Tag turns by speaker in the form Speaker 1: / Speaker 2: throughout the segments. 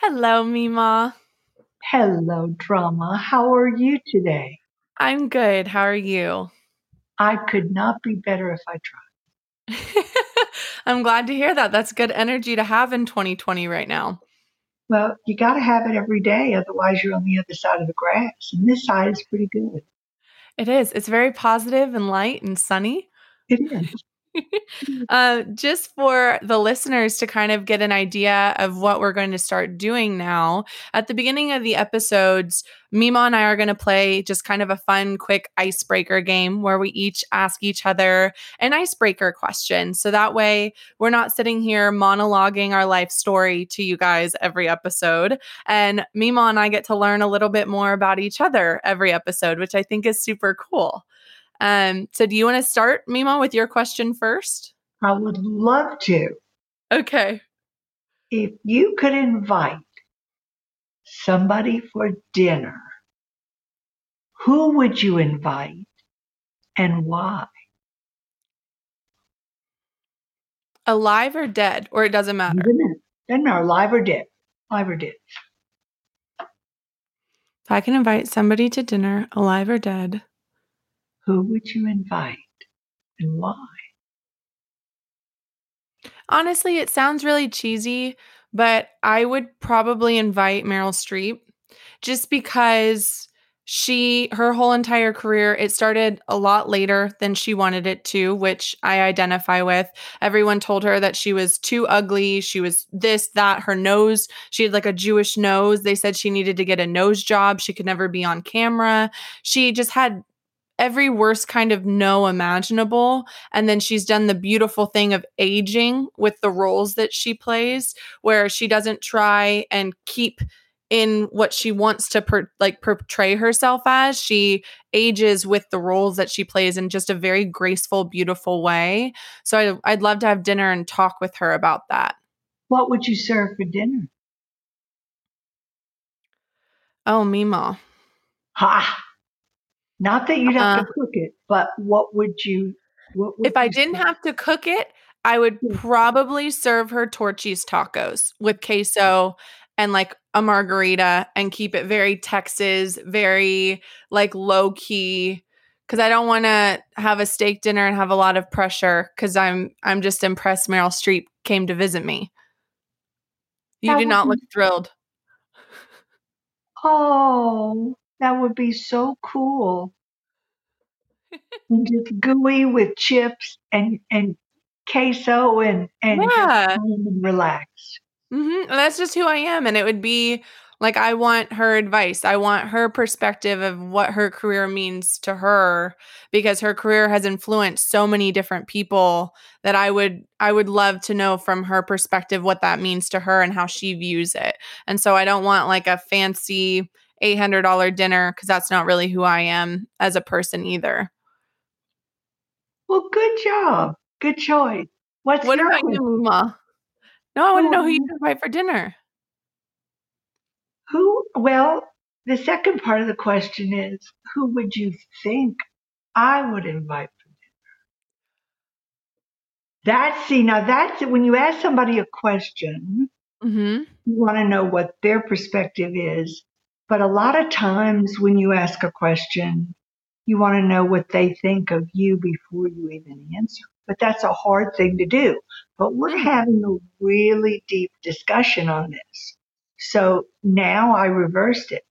Speaker 1: Hello, Mima.
Speaker 2: Hello, Drama. How are you today?
Speaker 1: I'm good. How are you?
Speaker 2: I could not be better if I tried.
Speaker 1: I'm glad to hear that. That's good energy to have in 2020 right now.
Speaker 2: Well, you got to have it every day, otherwise, you're on the other side of the grass. And this side is pretty good.
Speaker 1: It is. It's very positive and light and sunny.
Speaker 2: It is.
Speaker 1: uh, just for the listeners to kind of get an idea of what we're going to start doing now, at the beginning of the episodes, Mima and I are going to play just kind of a fun, quick icebreaker game where we each ask each other an icebreaker question. So that way we're not sitting here monologuing our life story to you guys every episode. And Mima and I get to learn a little bit more about each other every episode, which I think is super cool. Um, so do you want to start, Mima, with your question first?
Speaker 2: I would love to.
Speaker 1: Okay.
Speaker 2: If you could invite somebody for dinner, who would you invite and why?
Speaker 1: Alive or dead, or it doesn't matter?
Speaker 2: Doesn't matter, alive or dead. Alive or dead.
Speaker 1: If I can invite somebody to dinner, alive or dead,
Speaker 2: who would you invite and why?
Speaker 1: Honestly, it sounds really cheesy, but I would probably invite Meryl Streep just because she her whole entire career it started a lot later than she wanted it to which i identify with. Everyone told her that she was too ugly she was this that her nose she had like a jewish nose. They said she needed to get a nose job she could never be on camera. She just had every worst kind of no imaginable. And then she's done the beautiful thing of aging with the roles that she plays, where she doesn't try and keep in what she wants to per, like portray herself as. She ages with the roles that she plays in just a very graceful beautiful way. So I'd, I'd love to have dinner and talk with her about that.
Speaker 2: What would you serve for dinner?
Speaker 1: Oh mima
Speaker 2: ha not that you'd have uh, to cook it, but what would you? What
Speaker 1: would if
Speaker 2: you
Speaker 1: I didn't have to cook it, I would probably serve her Torchy's tacos with queso and like a margarita and keep it very Texas, very like low key cuz I don't want to have a steak dinner and have a lot of pressure cuz I'm I'm just impressed Meryl Streep came to visit me. You that do not look thrilled.
Speaker 2: Oh, that would be so cool. just gooey with chips and and queso and and
Speaker 1: yeah.
Speaker 2: and relaxed.
Speaker 1: Mm-hmm. That's just who I am, and it would be like I want her advice. I want her perspective of what her career means to her because her career has influenced so many different people that I would I would love to know from her perspective what that means to her and how she views it. And so I don't want like a fancy $800 dinner because that's not really who I am as a person either.
Speaker 2: Well, good job. Good choice. What's
Speaker 1: what about you? No, I want to know who you invite for dinner.
Speaker 2: Who? Well, the second part of the question is who would you think I would invite for dinner? That's see now that's when you ask somebody a question,
Speaker 1: mm-hmm.
Speaker 2: you want to know what their perspective is. But a lot of times when you ask a question, you want to know what they think of you before you even answer. But that's a hard thing to do. But we're mm-hmm. having a really deep discussion on this. So now I reversed it.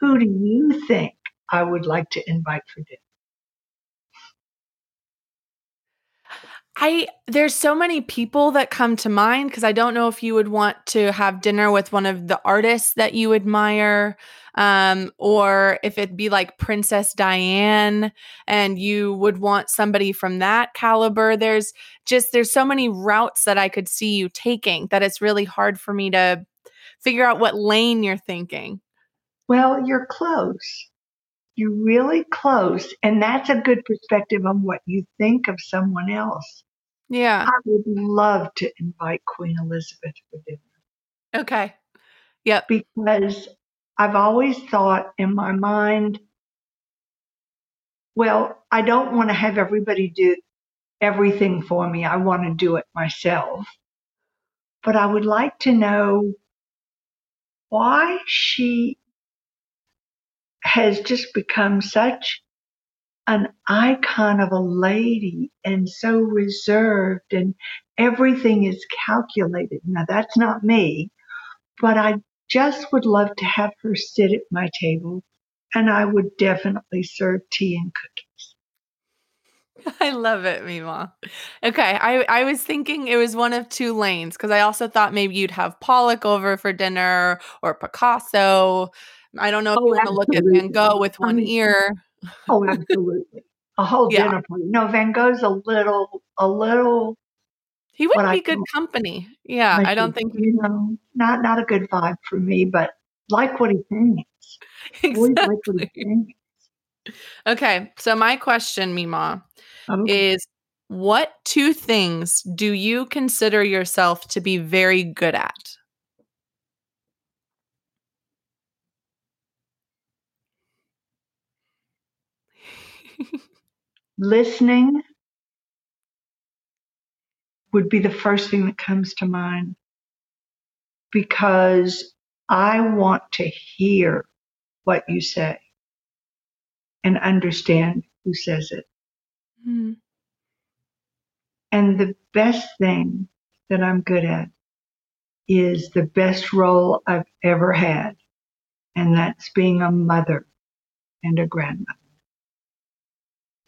Speaker 2: Who do you think I would like to invite for dinner?
Speaker 1: I there's so many people that come to mind because I don't know if you would want to have dinner with one of the artists that you admire um, or if it'd be like Princess Diane and you would want somebody from that caliber. There's just there's so many routes that I could see you taking that it's really hard for me to figure out what lane you're thinking.
Speaker 2: Well, you're close. You're really close. And that's a good perspective on what you think of someone else.
Speaker 1: Yeah.
Speaker 2: I would love to invite Queen Elizabeth for dinner.
Speaker 1: Okay. Yep.
Speaker 2: Because I've always thought in my mind, well, I don't want to have everybody do everything for me. I want to do it myself. But I would like to know why she has just become such an icon of a lady and so reserved and everything is calculated. Now that's not me, but I just would love to have her sit at my table and I would definitely serve tea and cookies.
Speaker 1: I love it, Mima. Okay, I, I was thinking it was one of two lanes because I also thought maybe you'd have Pollock over for dinner or Picasso. I don't know if
Speaker 2: Oh,
Speaker 1: you want to look at Van. Gogh with
Speaker 2: I
Speaker 1: one
Speaker 2: mean,
Speaker 1: ear.
Speaker 2: Oh, absolutely. A whole
Speaker 1: Yeah.
Speaker 2: dinner party. No, Van Gogh's a little, a little,
Speaker 1: He wouldn't be good company. Yeah, I don't think
Speaker 2: you know, not not a good vibe for me, but like what he thinks. Like he
Speaker 1: exactly.
Speaker 2: thinks.
Speaker 1: Okay, so my question, Mima,
Speaker 2: Okay.
Speaker 1: is what two things do you consider yourself to be very good at?
Speaker 2: Listening would be the first thing that comes to mind because I want to hear what you say and understand who says it.
Speaker 1: Hmm.
Speaker 2: And the best thing that I'm good at is the best role I've ever had, and that's being a mother and a grandmother.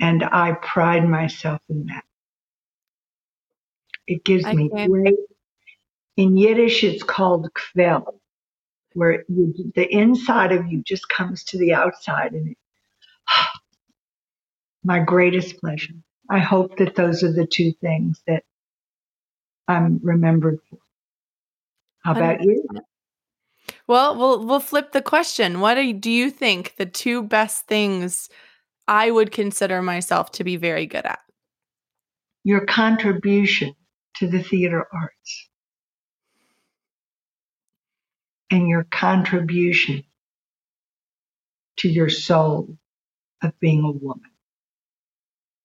Speaker 2: And I pride myself in that. It gives me great, in Yiddish, it's called kvel, where you, the inside of you just comes to the outside. And it, my greatest pleasure. I hope that those are the two things that I'm remembered for. How about you?
Speaker 1: Well, we'll we'll flip the question. What do you, do you think the two best things I would consider myself to be very good at?
Speaker 2: Your contribution to the theater arts and your contribution to your soul of being a woman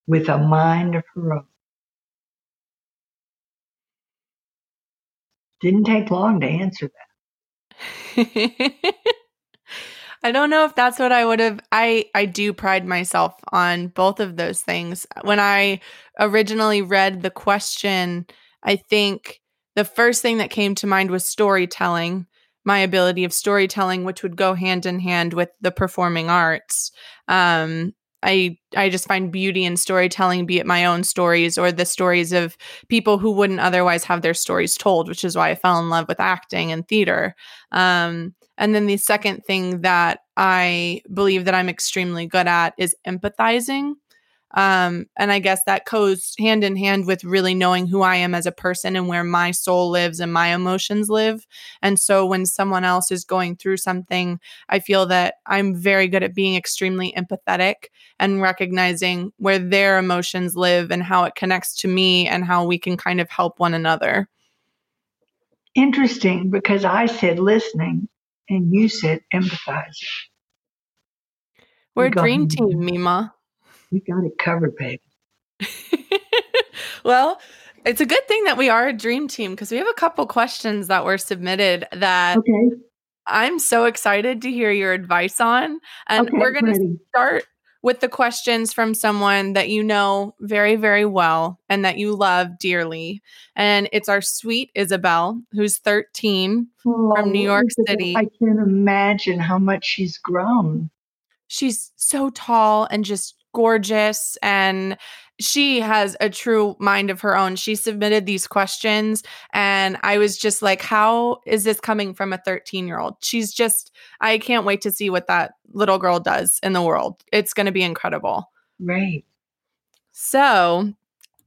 Speaker 2: with a mind of her own. Didn't take long to answer that.
Speaker 1: I don't know if that's what I would have I I do pride myself on both of those things. When I originally read the question, I think the first thing that came to mind was storytelling, my ability of storytelling which would go hand in hand with the performing arts. Um I I just find beauty in storytelling, be it my own stories or the stories of people who wouldn't otherwise have their stories told, which is why I fell in love with acting and theater. Um, and then the second thing that I believe that I'm extremely good at is empathizing. Um, and I guess that goes hand in hand with really knowing who I am as a person and where my soul lives and my emotions live. And so when someone else is going through something, I feel that I'm very good at being extremely empathetic and recognizing where their emotions live and how it connects to me and how we can kind of help one another.
Speaker 2: Interesting because I said listening and you said empathizing.
Speaker 1: We're a dream team, Mima.
Speaker 2: We got it covered, baby.
Speaker 1: well, it's a good thing that we are a dream team because we have a couple questions that were submitted that
Speaker 2: Okay.
Speaker 1: I'm so excited to hear your advice on. And
Speaker 2: okay.
Speaker 1: we're going to start with the questions from someone that you know very, very well and that you love dearly. And it's our sweet Isabel, who's 13 from New
Speaker 2: Oh,
Speaker 1: York
Speaker 2: Isabel,
Speaker 1: City.
Speaker 2: I can't imagine how much she's grown.
Speaker 1: she's so tall and just gorgeous and she has a true mind of her own. She submitted these questions and I was just like how is this coming from a 13-year-old? She's just I can't wait to see what that little girl does in the world. It's going to be incredible.
Speaker 2: Right.
Speaker 1: So,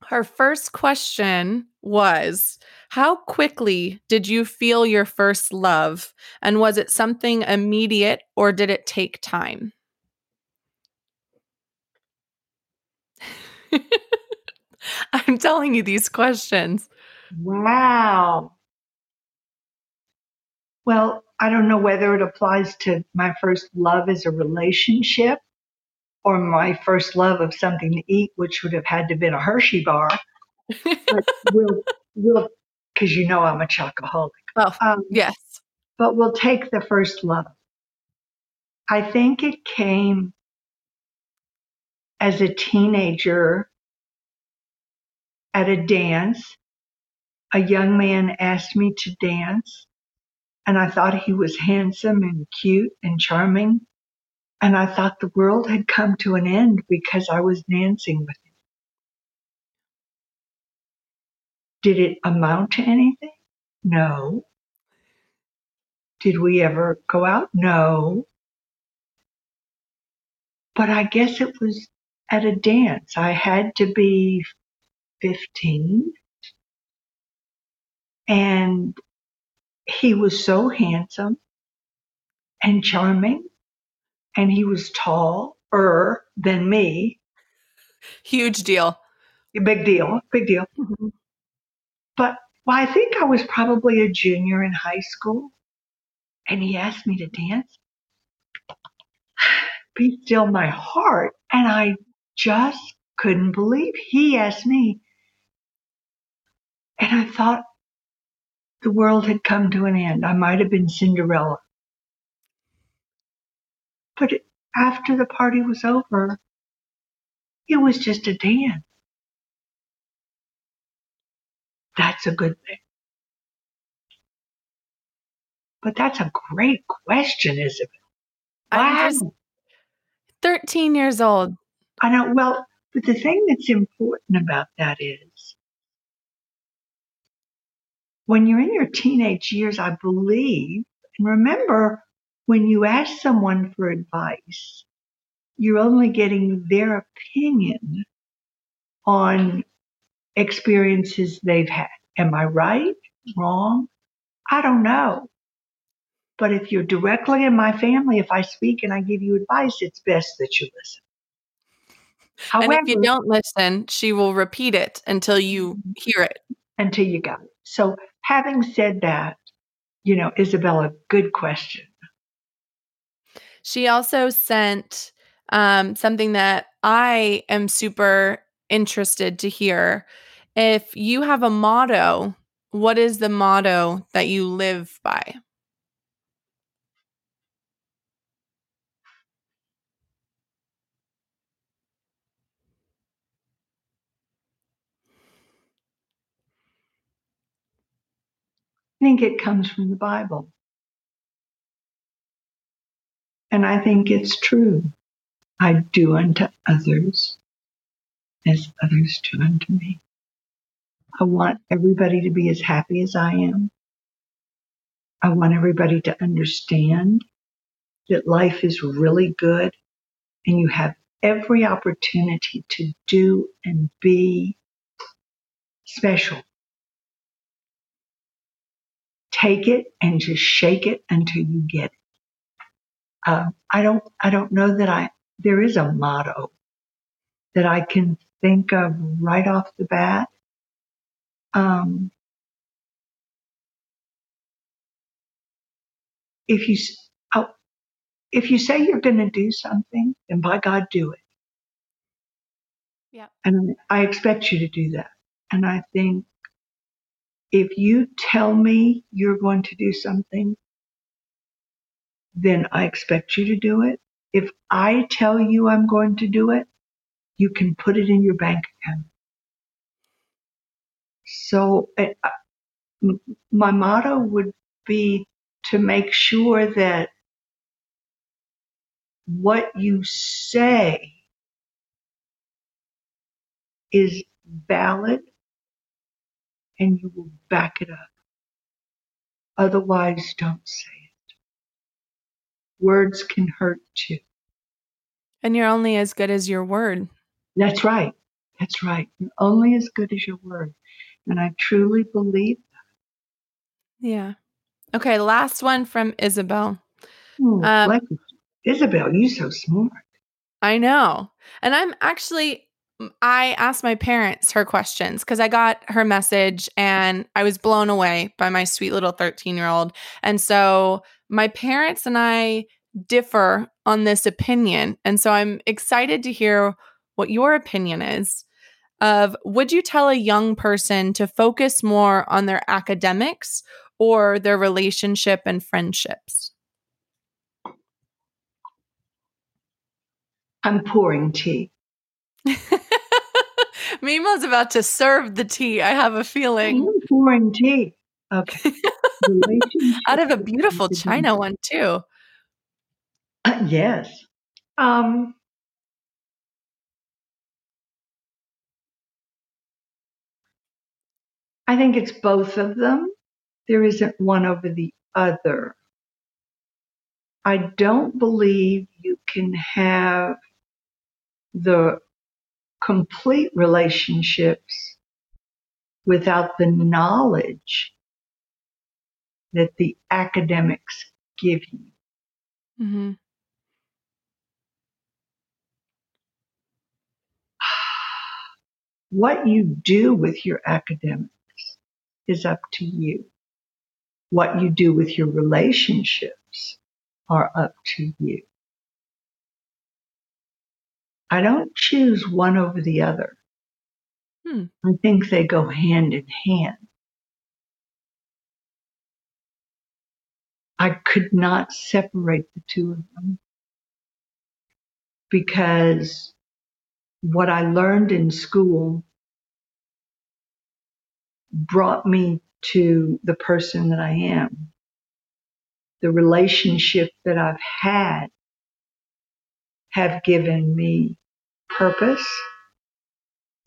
Speaker 1: her first question was How quickly did you feel your first love? And was it something immediate or did it take time? I'm telling you these questions.
Speaker 2: Wow. Well, I don't know whether it applies to my first love as a relationship or my first love of something to eat, which would have had to have been a Hershey bar. But we'll, we'll, because you know I'm a chocoholic.
Speaker 1: Oh,
Speaker 2: Um,
Speaker 1: yes.
Speaker 2: but we'll take the first love. I think it came as a teenager at a dance. A young man asked me to dance, and I thought he was handsome and cute and charming. And I thought the world had come to an end because I was dancing with him. Did it amount to anything? No. Did we ever go out? No. But I guess it was at a dance. I had to be 15. And he was so handsome and charming. And he was taller than me.
Speaker 1: Huge deal.
Speaker 2: Big deal. Big deal.
Speaker 1: Mm-hmm.
Speaker 2: But well, I think I was probably a junior in high school. And he asked me to dance. Be still my heart. And I just couldn't believe he asked me. And I thought the world had come to an end. I might have been Cinderella. But after the party was over, it was just a dance. That's a good thing. But that's a great question, Isabel.
Speaker 1: I'm just 13 years old.
Speaker 2: I know. Well, but the thing that's important about that is when you're in your teenage years, I believe, and remember, when you ask someone for advice, you're only getting their opinion on experiences they've had. Am I right? Wrong? I don't know. But if you're directly in my family, if I speak and I give you advice, it's best that you listen.
Speaker 1: However, and if you don't listen, she will repeat it until you hear it.
Speaker 2: Until you got it. So, having said that, you know, Isabella, good question.
Speaker 1: She also sent um, something that I am super interested to hear. If you have a motto, what is the motto that you live by?
Speaker 2: Think it comes from the Bible. And I think it's true. I do unto others as others do unto me. I want everybody to be as happy as I am. I want everybody to understand that life is really good and you have every opportunity to do and be special take it and just shake it until you get it. Uh, I don't, I don't know that I, there is a motto that I can think of right off the bat. Um, if you, oh, if you say you're going to do something, then by God, do it.
Speaker 1: Yeah.
Speaker 2: And I expect you to do that. And I think if you tell me you're going to do something, then I expect you to do it. If I tell you I'm going to do it, you can put it in your bank account. So uh, my motto would be to make sure that what you say is valid and you will back it up. Otherwise, don't say it. Words can hurt too.
Speaker 1: And you're only as good as your word.
Speaker 2: That's right. That's right. You're only as good as your word. And I truly believe that.
Speaker 1: Yeah. Okay, last one from Isabel.
Speaker 2: Oh, um, Isabel, you're so smart.
Speaker 1: I know. And I'm actually I asked my parents her questions because I got her message and I was blown away by my sweet little 13 year old. And so my parents and I differ on this opinion. And so I'm excited to hear what your opinion is of would you tell a young person to focus more on their academics or their relationship and friendships?
Speaker 2: I'm pouring tea.
Speaker 1: Mima's about to serve the tea. I have a feeling.
Speaker 2: Pouring tea. Okay.
Speaker 1: Out of a beautiful china one too.
Speaker 2: Uh, yes. Um, I think it's both of them. There isn't one over the other. I don't believe you can have the complete relationships without the knowledge that the academics give you. Mm-hmm. What you do with your academics is up to you. What you do with your relationships are up to you. I don't choose one over the other. Hmm. I think they go hand in hand. I could not separate the two of them because what I learned in school brought me to the person that I am. The relationship that I've had have given me purpose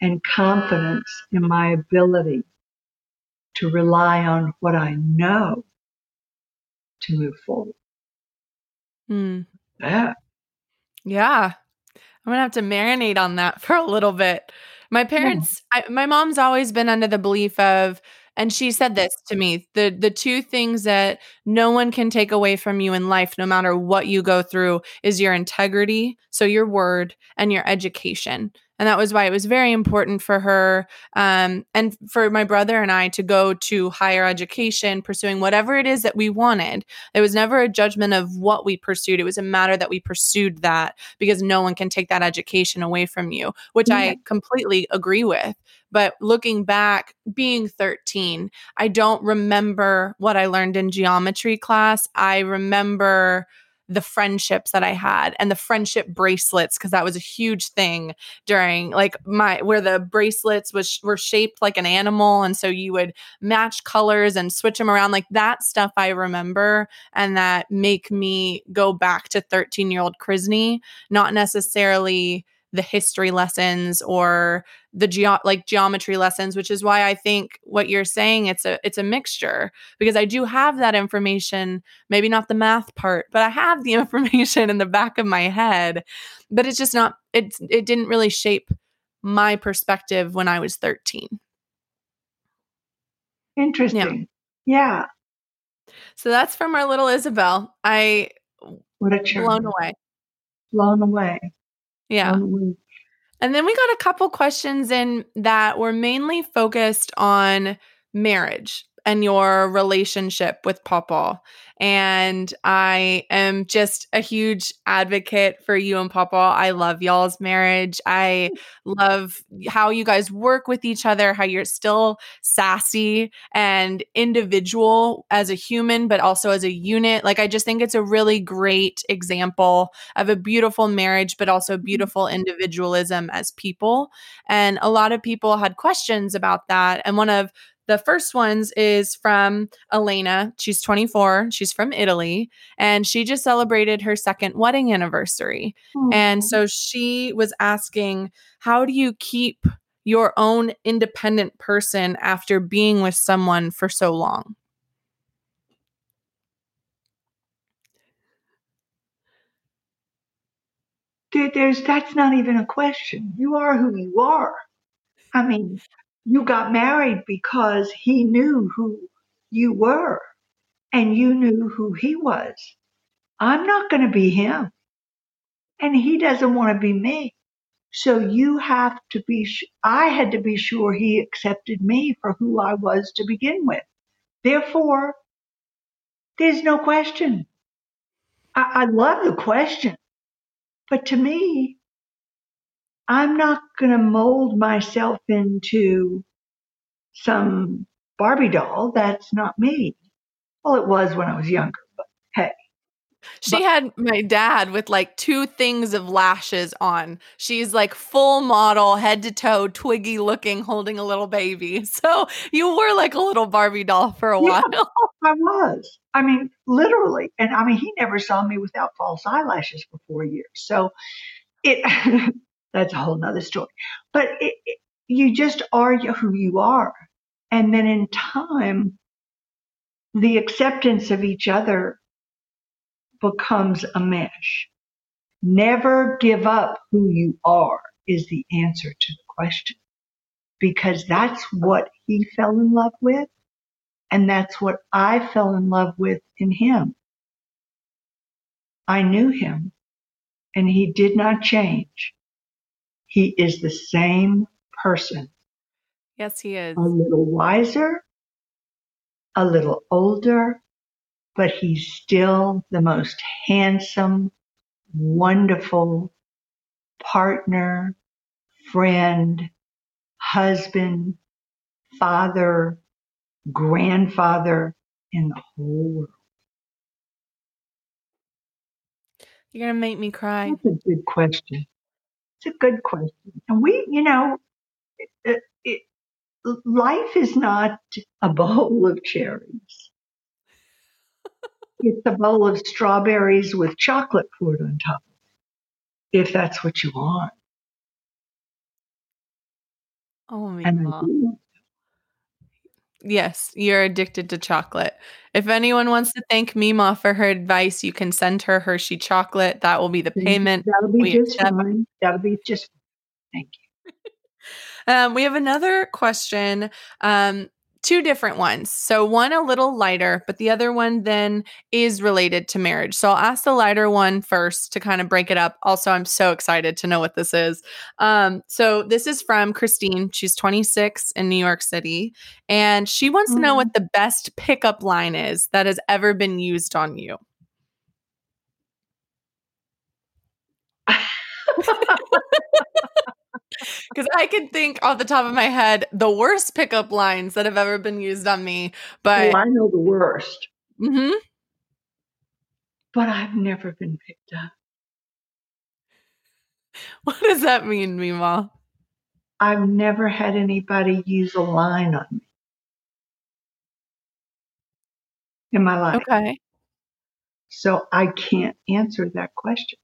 Speaker 2: and confidence in my ability to rely on what I know to move forward.
Speaker 1: Mm. Yeah. Yeah. I'm going to have to marinate on that for a little bit. My parents, yeah. I, my mom's always been under the belief of, and she said this to me the the two things that no one can take away from you in life no matter what you go through is your integrity so your word and your education and that was why it was very important for her um, and for my brother and I to go to higher education, pursuing whatever it is that we wanted. There was never a judgment of what we pursued. It was a matter that we pursued that because no one can take that education away from you, which yeah. I completely agree with. But looking back, being 13, I don't remember what I learned in geometry class. I remember the friendships that I had and the friendship bracelets because that was a huge thing during like my where the bracelets was were shaped like an animal and so you would match colors and switch them around like that stuff I remember and that make me go back to 13 year old Krisney not necessarily the history lessons or the geo- like geometry lessons which is why i think what you're saying it's a it's a mixture because i do have that information maybe not the math part but i have the information in the back of my head but it's just not it it didn't really shape my perspective when i was 13
Speaker 2: interesting. Yeah, yeah.
Speaker 1: so that's from our little isabel. I
Speaker 2: what a
Speaker 1: blown away.
Speaker 2: Blown away
Speaker 1: yeah. Um, and then we got a couple questions in that were mainly focused on marriage and your relationship with Papa. And I am just a huge advocate for you and Papa. I love y'all's marriage. I love how you guys work with each other, how you're still sassy and individual as a human, but also as a unit. Like, I just think it's a really great example of a beautiful marriage, but also mm-hmm. beautiful individualism as people. And a lot of people had questions about that. And one of the first ones is from Elena. She's 24. She's from Italy and she just celebrated her second wedding anniversary. Aww. And so she was asking, How do you keep your own independent person after being with someone for so long?
Speaker 2: There's that's not even a question. You are who you are. I mean, you got married because he knew who you were and you knew who he was. I'm not going to be him. And he doesn't want to be me. So you have to be, I had to be sure he accepted me for who I was to begin with. Therefore, there's no question. I, I love the question. But to me, I'm not going to mold myself into some Barbie doll. That's not me. Well, it was when I was younger, but hey.
Speaker 1: She but, had my dad with like two things of lashes on. She's like full model, head to toe, twiggy looking, holding a little baby. So you were like a little Barbie doll for a yeah, while.
Speaker 2: I was. I mean, literally. And I mean, he never saw me without false eyelashes for four years. So it that's a whole nother story. But it, it, you just are who you are. And then in time, the acceptance of each other becomes a mesh. Never give up who you are is the answer to the question because that's what he fell in love with. And that's what I fell in love with in him. I knew him and he did not change. He is the same person.
Speaker 1: Yes, he is.
Speaker 2: A little wiser, a little older, but he's still the most handsome, wonderful partner, friend, husband, father, grandfather in the whole world.
Speaker 1: You're going to make me cry.
Speaker 2: That's a good question. It's a good question. And we, you know, it, it, life is not a bowl of cherries. it's a bowl of strawberries with chocolate poured on top if that's what you want.
Speaker 1: Oh, my God. Yes, you're addicted to chocolate. If anyone wants to thank Mima for her advice, you can send her Hershey chocolate. That will be the payment.
Speaker 2: That'll be we just fine. That'll be just fine. thank you.
Speaker 1: um, we have another question. Um, two different ones. So one a little lighter, but the other one then is related to marriage. So I'll ask the lighter one first to kind of break it up. Also, I'm so excited to know what this is. Um, so this is from Christine. She's 26 in New York City, and she wants mm-hmm. to know what mm-hmm. the best pickup line is that has ever been used on you. Because I can think off the top of my head the worst pickup lines that have ever been used on me. But
Speaker 2: oh, I know the worst.
Speaker 1: hmm
Speaker 2: But I've never been picked up.
Speaker 1: What does that mean, Mima?
Speaker 2: I've never had anybody use a line on me in my life.
Speaker 1: Okay.
Speaker 2: So I can't answer that question.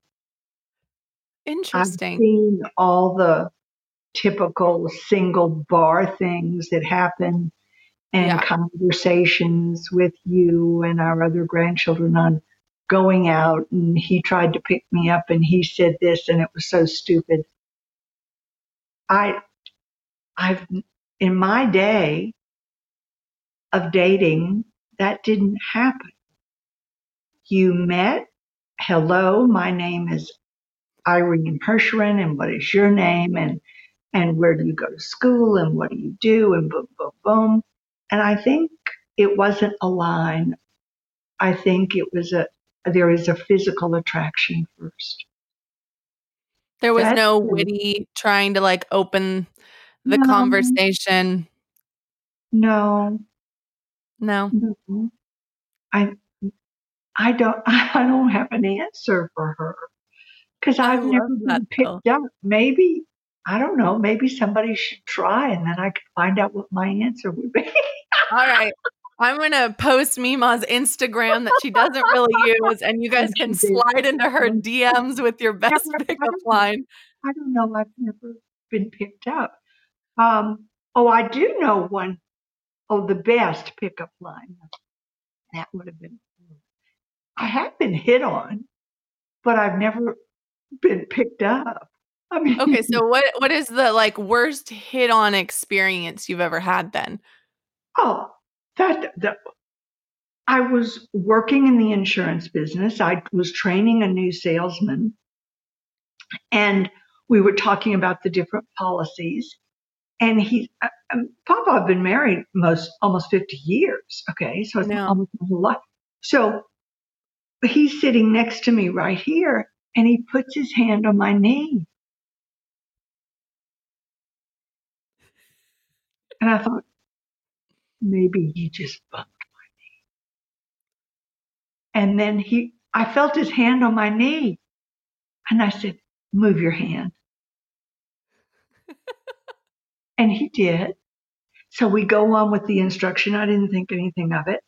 Speaker 1: Interesting.
Speaker 2: I've seen all the typical single bar things that happen and yeah. conversations with you and our other grandchildren on going out and he tried to pick me up and he said this and it was so stupid. I I've in my day of dating that didn't happen. You met, hello, my name is Irene Hirscherin and what is your name and and where do you go to school and what do you do and boom, boom, boom. And I think it wasn't a line. I think it was a, there is a physical attraction first.
Speaker 1: There was That's no witty trying to like open the no. conversation.
Speaker 2: No.
Speaker 1: No.
Speaker 2: no. I I don't I don't have an answer for her because I've never been picked though. up. Maybe I don't know. Maybe somebody should try and then I could find out what my answer would be.
Speaker 1: All right. I'm going to post Mima's Instagram that she doesn't really use, and you guys can slide into her DMs with your best pickup line.
Speaker 2: I don't know. I've never been picked up. Um, oh, I do know one. Oh, the best pickup line. That would have been. I have been hit on, but I've never been picked up.
Speaker 1: I mean, okay, so what what is the like worst hit on experience you've ever had then?
Speaker 2: Oh, that that I was working in the insurance business. I was training a new salesman, and we were talking about the different policies. And he, uh, um, Papa, I've been married most almost fifty years. Okay, so it's no. almost a whole life. So he's sitting next to me right here, and he puts his hand on my knee And I thought, maybe he just bumped my knee. And then he, I felt his hand on my knee. And I said, Move your hand. and he did. So we go on with the instruction. I didn't think anything of it.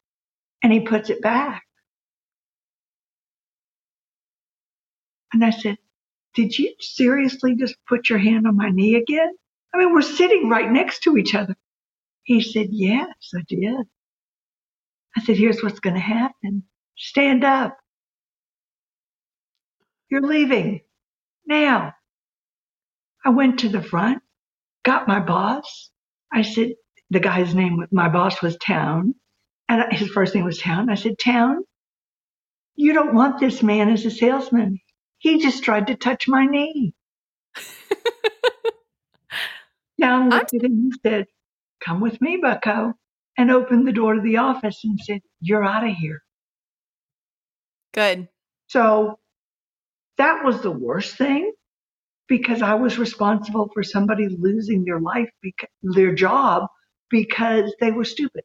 Speaker 2: And he puts it back. And I said, Did you seriously just put your hand on my knee again? I mean, we're sitting right next to each other. He said, Yes, I did. I said, Here's what's going to happen stand up. You're leaving now. I went to the front, got my boss. I said, The guy's name, my boss was Town, and his first name was Town. I said, Town, you don't want this man as a salesman. He just tried to touch my knee. Town looked at him and said, Come with me, bucko, and opened the door to the office and said, You're out of here.
Speaker 1: Good.
Speaker 2: So that was the worst thing because I was responsible for somebody losing their life, because, their job, because they were stupid.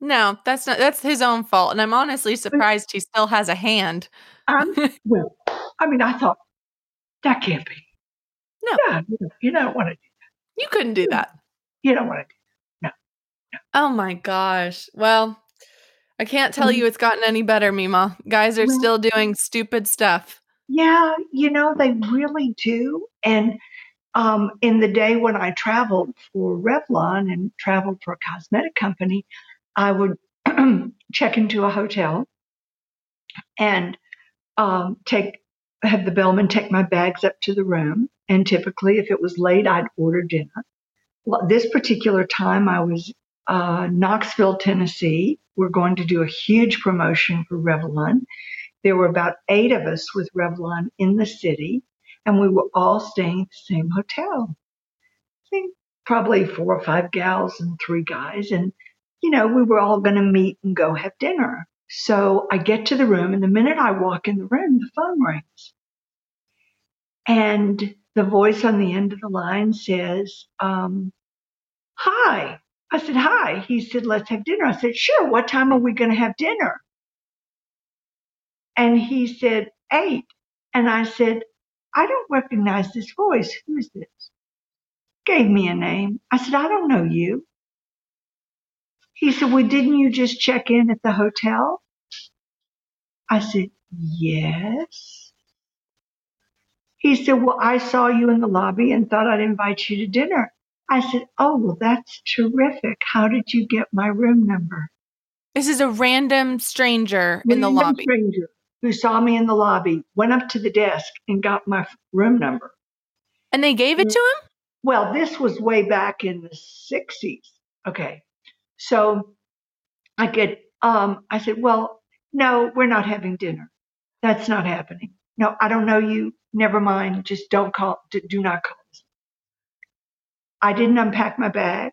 Speaker 1: No, that's not. That's his own fault, and I'm honestly surprised he still has a hand.
Speaker 2: Um, well, I mean, I thought that can't be.
Speaker 1: No,
Speaker 2: yeah, you don't want to do
Speaker 1: that. You couldn't do that.
Speaker 2: You don't want to do that. No.
Speaker 1: no. Oh my gosh. Well, I can't tell you it's gotten any better, Mima. Guys are well, still doing stupid stuff.
Speaker 2: Yeah, you know, they really do. And um, in the day when I traveled for Revlon and traveled for a cosmetic company, I would check into a hotel and um, take have the bellman take my bags up to the room. And typically, if it was late, I'd order dinner. Well, this particular time, I was uh, Knoxville, Tennessee. We're going to do a huge promotion for Revlon. There were about eight of us with Revlon in the city, and we were all staying at the same hotel. I think probably four or five gals and three guys. And, you know, we were all going to meet and go have dinner. So I get to the room, and the minute I walk in the room, the phone rings. And the voice on the end of the line says, um, Hi. I said, Hi. He said, Let's have dinner. I said, Sure. What time are we going to have dinner? And he said, Eight. And I said, I don't recognize this voice. Who is this? Gave me a name. I said, I don't know you. He said, Well, didn't you just check in at the hotel? I said, Yes. He said, Well, I saw you in the lobby and thought I'd invite you to dinner. I said, Oh, well, that's terrific. How did you get my room number?
Speaker 1: This is a random stranger random in the lobby.
Speaker 2: Stranger who saw me in the lobby went up to the desk and got my room number.
Speaker 1: And they gave it to him?
Speaker 2: Well, this was way back in the 60s. Okay. So I get, um, I said, well, no, we're not having dinner. That's not happening. No, I don't know you. Never mind. Just don't call, do not call. I didn't unpack my bag.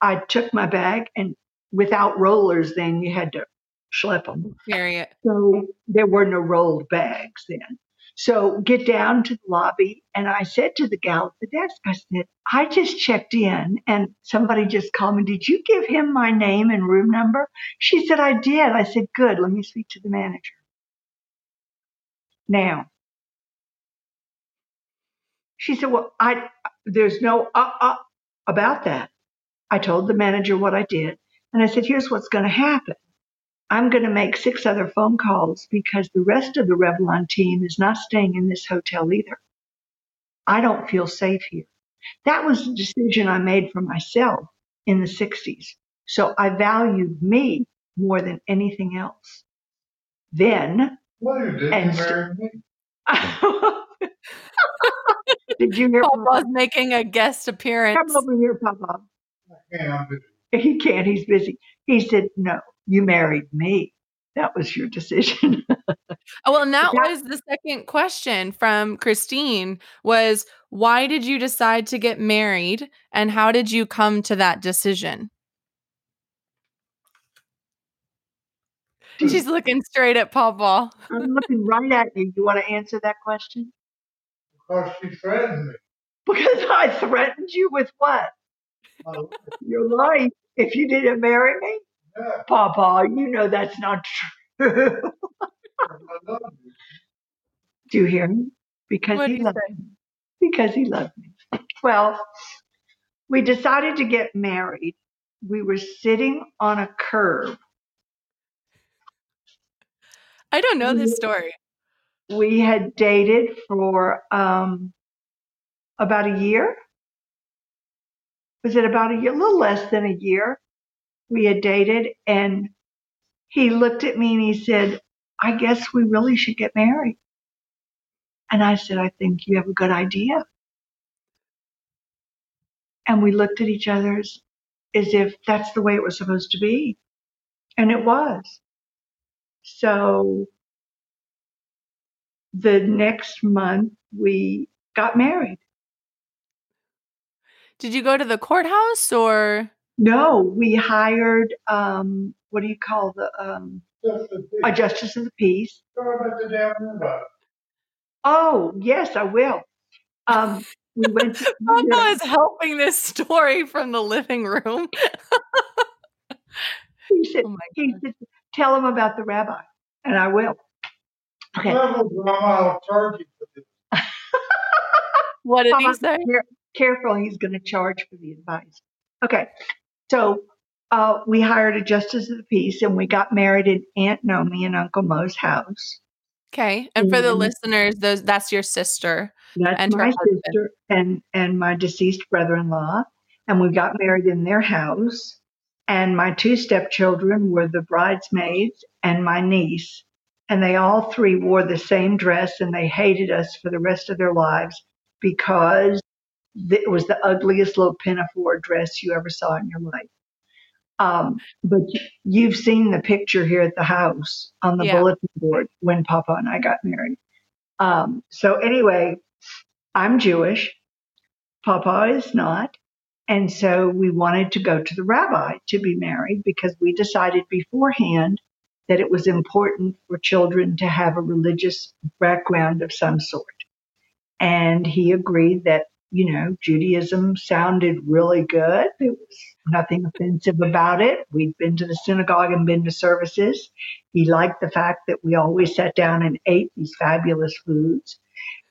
Speaker 2: I took my bag and without rollers, then you had to schlep them.
Speaker 1: Period.
Speaker 2: So there were no rolled bags then. So get down to the lobby, and I said to the gal at the desk, I said, I just checked in, and somebody just called me. Did you give him my name and room number? She said, I did. I said, Good. Let me speak to the manager. Now, she said, Well, I there's no uh uh about that. I told the manager what I did, and I said, Here's what's going to happen. I'm going to make six other phone calls because the rest of the Revlon team is not staying in this hotel either. I don't feel safe here. That was a decision I made for myself in the 60s. So I valued me more than anything else. Then.
Speaker 3: Well, you did. And you me.
Speaker 2: did you hear
Speaker 1: Papa's Papa? making a guest appearance?
Speaker 2: Come over here, Papa.
Speaker 3: I can't.
Speaker 2: He can't. He's busy. He said, no, you married me. That was your decision.
Speaker 1: oh, well, and that was the second question from Christine was why did you decide to get married and how did you come to that decision? Hmm. She's looking straight at Papa.
Speaker 2: I'm looking right at you. You want to answer that question?
Speaker 3: Because she threatened me.
Speaker 2: Because I threatened you with what? Oh. Your life if you didn't marry me?
Speaker 3: Yeah.
Speaker 2: Papa, you know that's not true. Do
Speaker 3: I love you.
Speaker 2: you hear me? Because
Speaker 1: What
Speaker 2: he loved
Speaker 1: say?
Speaker 2: me. Because he loved me. Well, we decided to get married. We were sitting on a curb.
Speaker 1: I don't know this story.
Speaker 2: We had dated for um, about a year. Was it about a year? A little less than a year. We had dated, and he looked at me and he said, I guess we really should get married. And I said, I think you have a good idea. And we looked at each other as, as if that's the way it was supposed to be. And it was. So the next month we got married.
Speaker 1: Did you go to the courthouse or?
Speaker 2: No, we hired, um, what do you call the, um,
Speaker 3: Just the
Speaker 2: a justice of the peace.
Speaker 3: Sorry about the damn robot.
Speaker 2: Oh, yes, I will. Um, we went to,
Speaker 1: Papa is helping this story from the living room.
Speaker 2: he said,
Speaker 1: Oh my
Speaker 2: he said, tell him about the rabbi. And I will. Okay.
Speaker 3: Level drama, I'll charge you for this.
Speaker 1: What did he say?
Speaker 2: Careful, he's going to charge for the advice. Okay. So uh, we hired a justice of the peace and we got married in Aunt Nomi and Uncle Mo's house.
Speaker 1: Okay. And for the listeners, those that's your sister.
Speaker 2: That's
Speaker 1: And
Speaker 2: my
Speaker 1: husband.
Speaker 2: sister and and my deceased brother-in-law, and we got married in their house. And my two stepchildren were the bridesmaids and my niece, and they all three wore the same dress, and they hated us for the rest of their lives because it was the ugliest little pinafore dress you ever saw in your life. Um, but you've seen the picture here at the house on the
Speaker 1: Yeah.
Speaker 2: bulletin board when Papa and I got married. Um, so anyway, I'm Jewish. Papa is not. And so we wanted to go to the rabbi to be married because we decided beforehand that it was important for children to have a religious background of some sort. And he agreed that, you know, Judaism sounded really good. There was nothing offensive about it. We'd been to the synagogue and been to services. He liked the fact that we always sat down and ate these fabulous foods.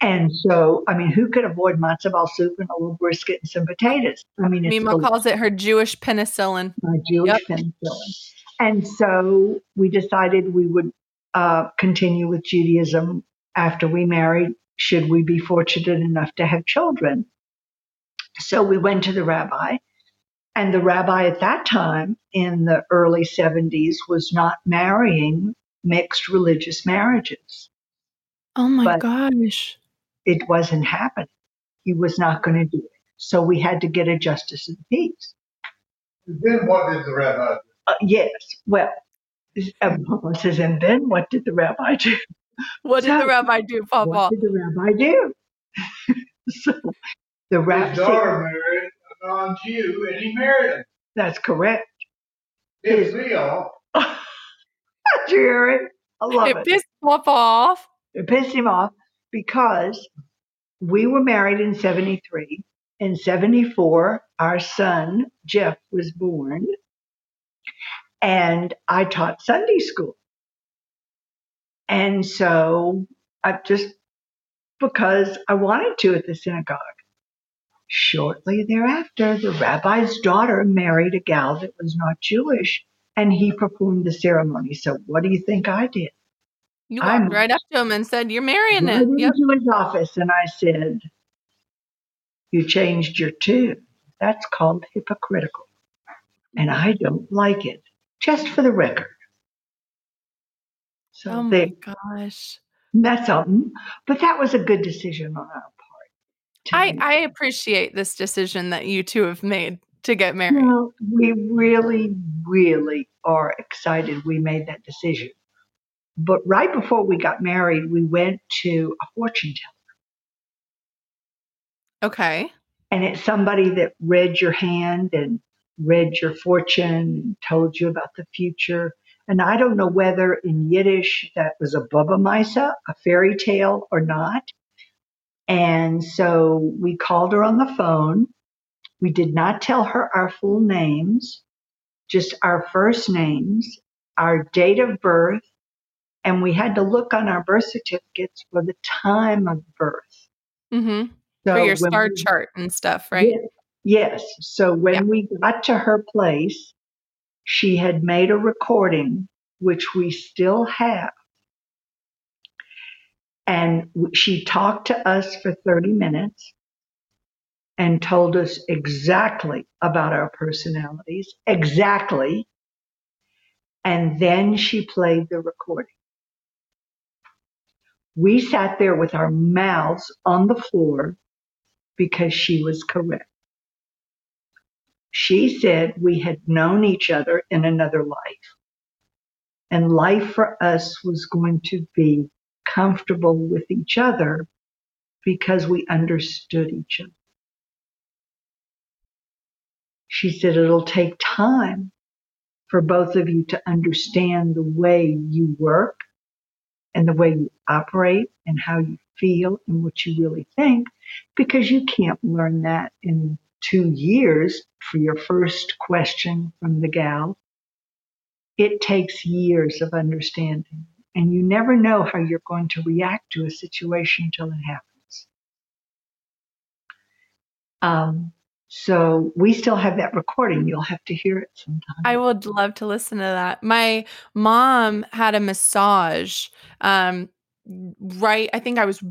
Speaker 2: And so, I mean, who could avoid matzo ball soup and a little brisket and some potatoes? I mean, it's
Speaker 1: Mima calls it her Jewish penicillin.
Speaker 2: my Jewish
Speaker 1: Yep.
Speaker 2: penicillin. And so we decided we would uh, continue with Judaism after we married, should we be fortunate enough to have children. So we went to the rabbi, and the rabbi at that time in the early 70s was not marrying mixed religious marriages.
Speaker 1: Oh my
Speaker 2: But-
Speaker 1: gosh.
Speaker 2: It wasn't happening. He was not going to do it. So we had to get a justice of the peace.
Speaker 3: Then what did the rabbi do?
Speaker 2: Uh, yes. Well, um, Papa says, and then what did the rabbi do?
Speaker 1: What did
Speaker 2: So-
Speaker 1: the rabbi do, Papa?
Speaker 2: What did the rabbi do? so the
Speaker 3: His
Speaker 2: rabbi,
Speaker 3: daughter married a non-Jew, and he married him.
Speaker 2: that's correct.
Speaker 3: Pissed me off.
Speaker 2: Jared, I love
Speaker 1: It
Speaker 2: it.
Speaker 1: pissed Papa off.
Speaker 2: It pissed him off because we were married in 73. In 74, our son, Jeff, was born. And I taught Sunday school. And so I just, because I wanted to at the synagogue. Shortly thereafter, the rabbi's daughter married a gal that was not Jewish, and he performed the ceremony. So, what do you think I did?
Speaker 1: You
Speaker 2: I'm-
Speaker 1: walked right up to him and said, You're marrying
Speaker 2: right
Speaker 1: it.
Speaker 2: into
Speaker 1: Yep.
Speaker 2: his office and I said, You changed your tune. That's called hypocritical. And I don't like it. Just for the record. So
Speaker 1: Oh my gosh.
Speaker 2: that's something. But that was a good decision on our part.
Speaker 1: I. I appreciate this decision that you two have made to get married.
Speaker 2: Well, we really, really are excited we made that decision. But right before we got married, we went to a fortune teller.
Speaker 1: Okay.
Speaker 2: and it's somebody that read your hand and read your fortune told you about the future. And I don't know whether in Yiddish that was a Baba Misa, a fairy tale, or not. And so we called her on the phone. We did not tell her our full names, just our first names, our date of birth, and we had to look on our birth certificates for the time of birth.
Speaker 1: Mm-hmm.
Speaker 2: So
Speaker 1: For your star
Speaker 2: we-
Speaker 1: chart and stuff, right?
Speaker 2: Yes. So when
Speaker 1: Yeah.
Speaker 2: we got to her place, she had made a recording, which we still have. And she talked to us for 30 minutes and told us exactly about our personalities, exactly. And then she played the recording. We sat there with our mouths on the floor because she was correct. She said we had known each other in another life. And life for us was going to be comfortable with each other because we understood each other. She said it'll take time for both of you to understand the way you work and the way you operate and how you feel and what you really think because you can't learn that in two years for your first question from the gal. It takes years of understanding, and you never know how you're going to react to a situation until it happens. Um, so we still have that recording. You'll have to hear it sometime.
Speaker 1: I would love to listen to that. My mom had a massage. Um, right, I think I was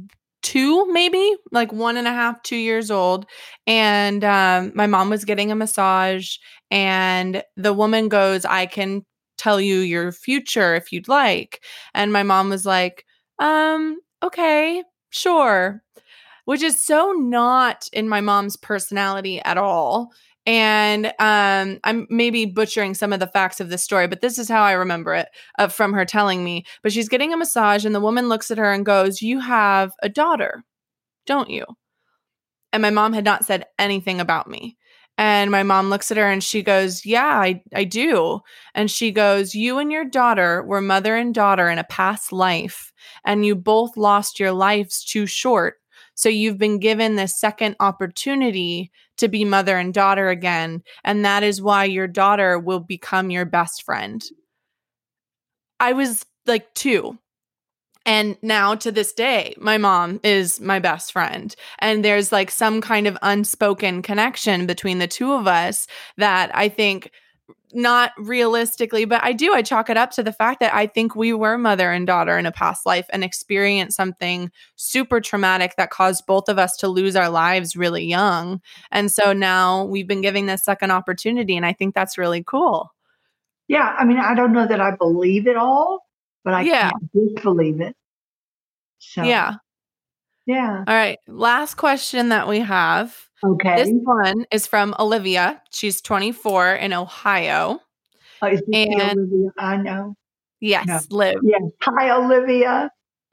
Speaker 1: two, maybe like one and a half, two years old, and um, my mom was getting a massage, and the woman goes, "I can tell you your future if you'd like," and my mom was like, "Um, okay, sure." Which is so not in my mom's personality at all and um, I'm maybe butchering some of the facts of this story, but this is how I remember it uh, from her telling me. But she's getting a massage, and the woman looks at her and goes, "You have a daughter, don't you?" And my mom had not said anything about me. And my mom looks at her and she goes, Yeah, I, I do. And she goes, You and your daughter were mother and daughter in a past life, and you both lost your lives too short. So you've been given this second opportunity to be mother and daughter again. And that is why your daughter will become your best friend. I was like two. And now to this day, my mom is my best friend. And there's like some kind of unspoken connection between the two of us that I think not realistically, but I do. I chalk it up to the fact that I think we were mother and daughter in a past life and experienced something super traumatic that caused both of us to lose our lives really young. And so now we've been giving this second opportunity. And I think that's really cool.
Speaker 2: yeah, I mean, I don't know that I believe it all, but I
Speaker 1: Yeah.
Speaker 2: can't disbelieve it. So
Speaker 1: Yeah.
Speaker 2: yeah.
Speaker 1: All right. Last question that we have.
Speaker 2: Okay.
Speaker 1: This one is from Olivia. She's 24 in Ohio.
Speaker 2: Oh, is this
Speaker 1: and-
Speaker 2: Olivia? I know.
Speaker 1: Yes,
Speaker 2: No.
Speaker 1: Liv.
Speaker 2: Yes. Hi, Olivia.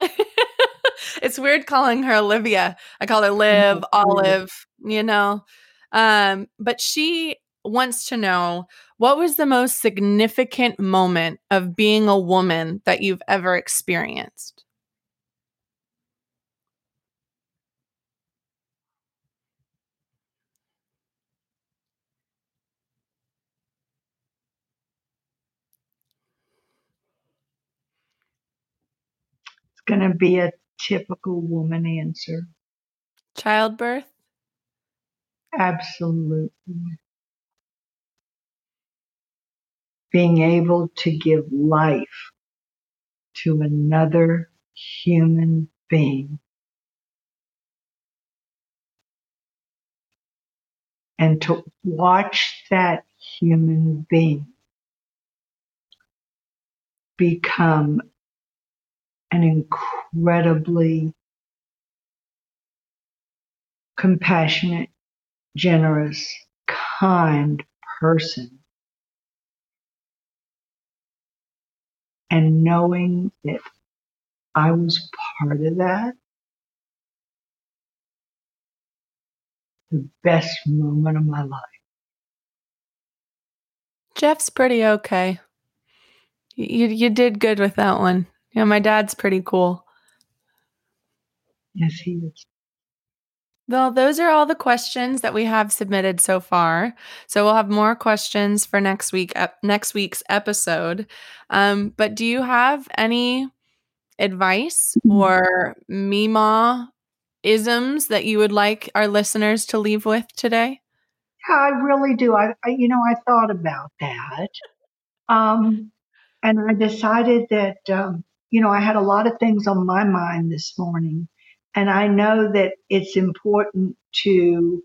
Speaker 1: it's weird calling her Olivia. I call her Liv. Olive, you know. Um, but she wants to know what was the most significant moment of being a woman that you've ever experienced?
Speaker 2: Going to be a typical woman answer.
Speaker 1: Childbirth?
Speaker 2: Absolutely. Being able to give life to another human being. And to watch that human being become an incredibly compassionate, generous, kind person. And knowing that I was part of that, the best moment of my life.
Speaker 1: Jeff's pretty okay. You you did good with that one. Yeah, my dad's pretty cool.
Speaker 2: Yes, he is.
Speaker 1: Well, those are all the questions that we have submitted so far. So we'll have more questions for next week ep- next week's episode. Um, but do you have any advice or Mima isms that you would like our listeners to leave with today?
Speaker 2: Yeah, I really do. I, I you know, I thought about that. Um, and I decided that, um, you know, I had a lot of things on my mind this morning. And I know that it's important to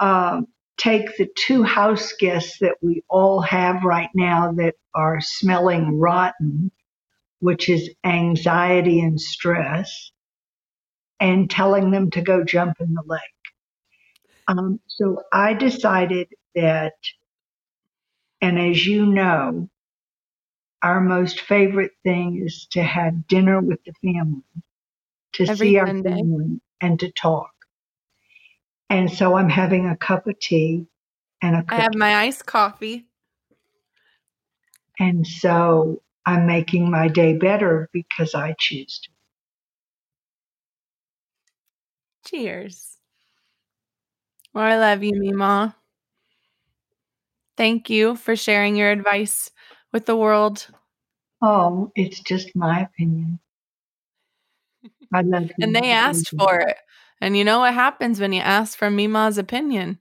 Speaker 2: um, take the two house guests that we all have right now that are smelling rotten, which is anxiety and stress, and telling them to go jump in the lake. Um, so I decided that, and as you know, our most favorite thing is to have dinner with the family, to
Speaker 1: Every
Speaker 2: see our family and to talk. And so I'm having a cup of tea and a
Speaker 1: I
Speaker 2: cookie.
Speaker 1: have my iced coffee.
Speaker 2: and so I'm making my day better because I choose to.
Speaker 1: Cheers. Well, I love you, Mima. Thank you for sharing your advice with the world.
Speaker 2: Oh, it's just my opinion. I love.
Speaker 1: And they asked for it. And you know what happens when you ask for Mima's opinion?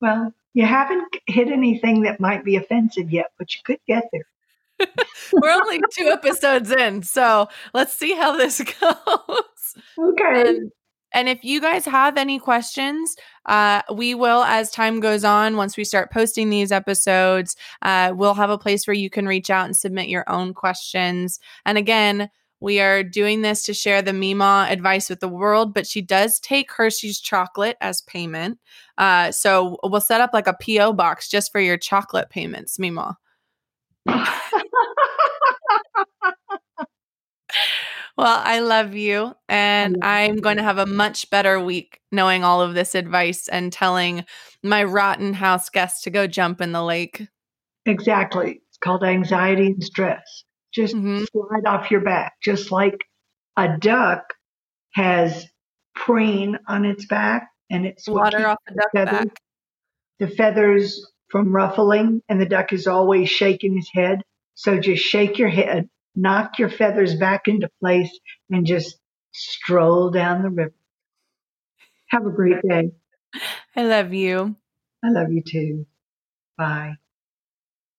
Speaker 2: Well, you haven't hit anything that might be offensive yet, but you could get there.
Speaker 1: We're only two episodes in, so let's see how this goes.
Speaker 2: Okay.
Speaker 1: And, and if you guys have any questions, uh, we will, as time goes on, once we start posting these episodes, uh, we'll have a place where you can reach out and submit your own questions. And again, we are doing this to share the Mima advice with the world, but she does take Hershey's chocolate as payment. Uh, so we'll set up like a PO box just for your chocolate payments, Mima. Well, I love you. And
Speaker 2: love
Speaker 1: I'm
Speaker 2: you.
Speaker 1: going to have a much better week knowing all of this advice and telling my rotten house guests to go jump in the lake.
Speaker 2: exactly. It's called anxiety and stress. Just
Speaker 1: Mhm.
Speaker 2: slide off your back, just like a duck has preen on its back, and it's
Speaker 1: Water off the duck
Speaker 2: feathers,
Speaker 1: back.
Speaker 2: the feathers from ruffling, and the duck is always shaking his head. So just shake your head, knock your feathers back into place, and just stroll down the river. Have a great day.
Speaker 1: I love you.
Speaker 2: I love you too. Bye.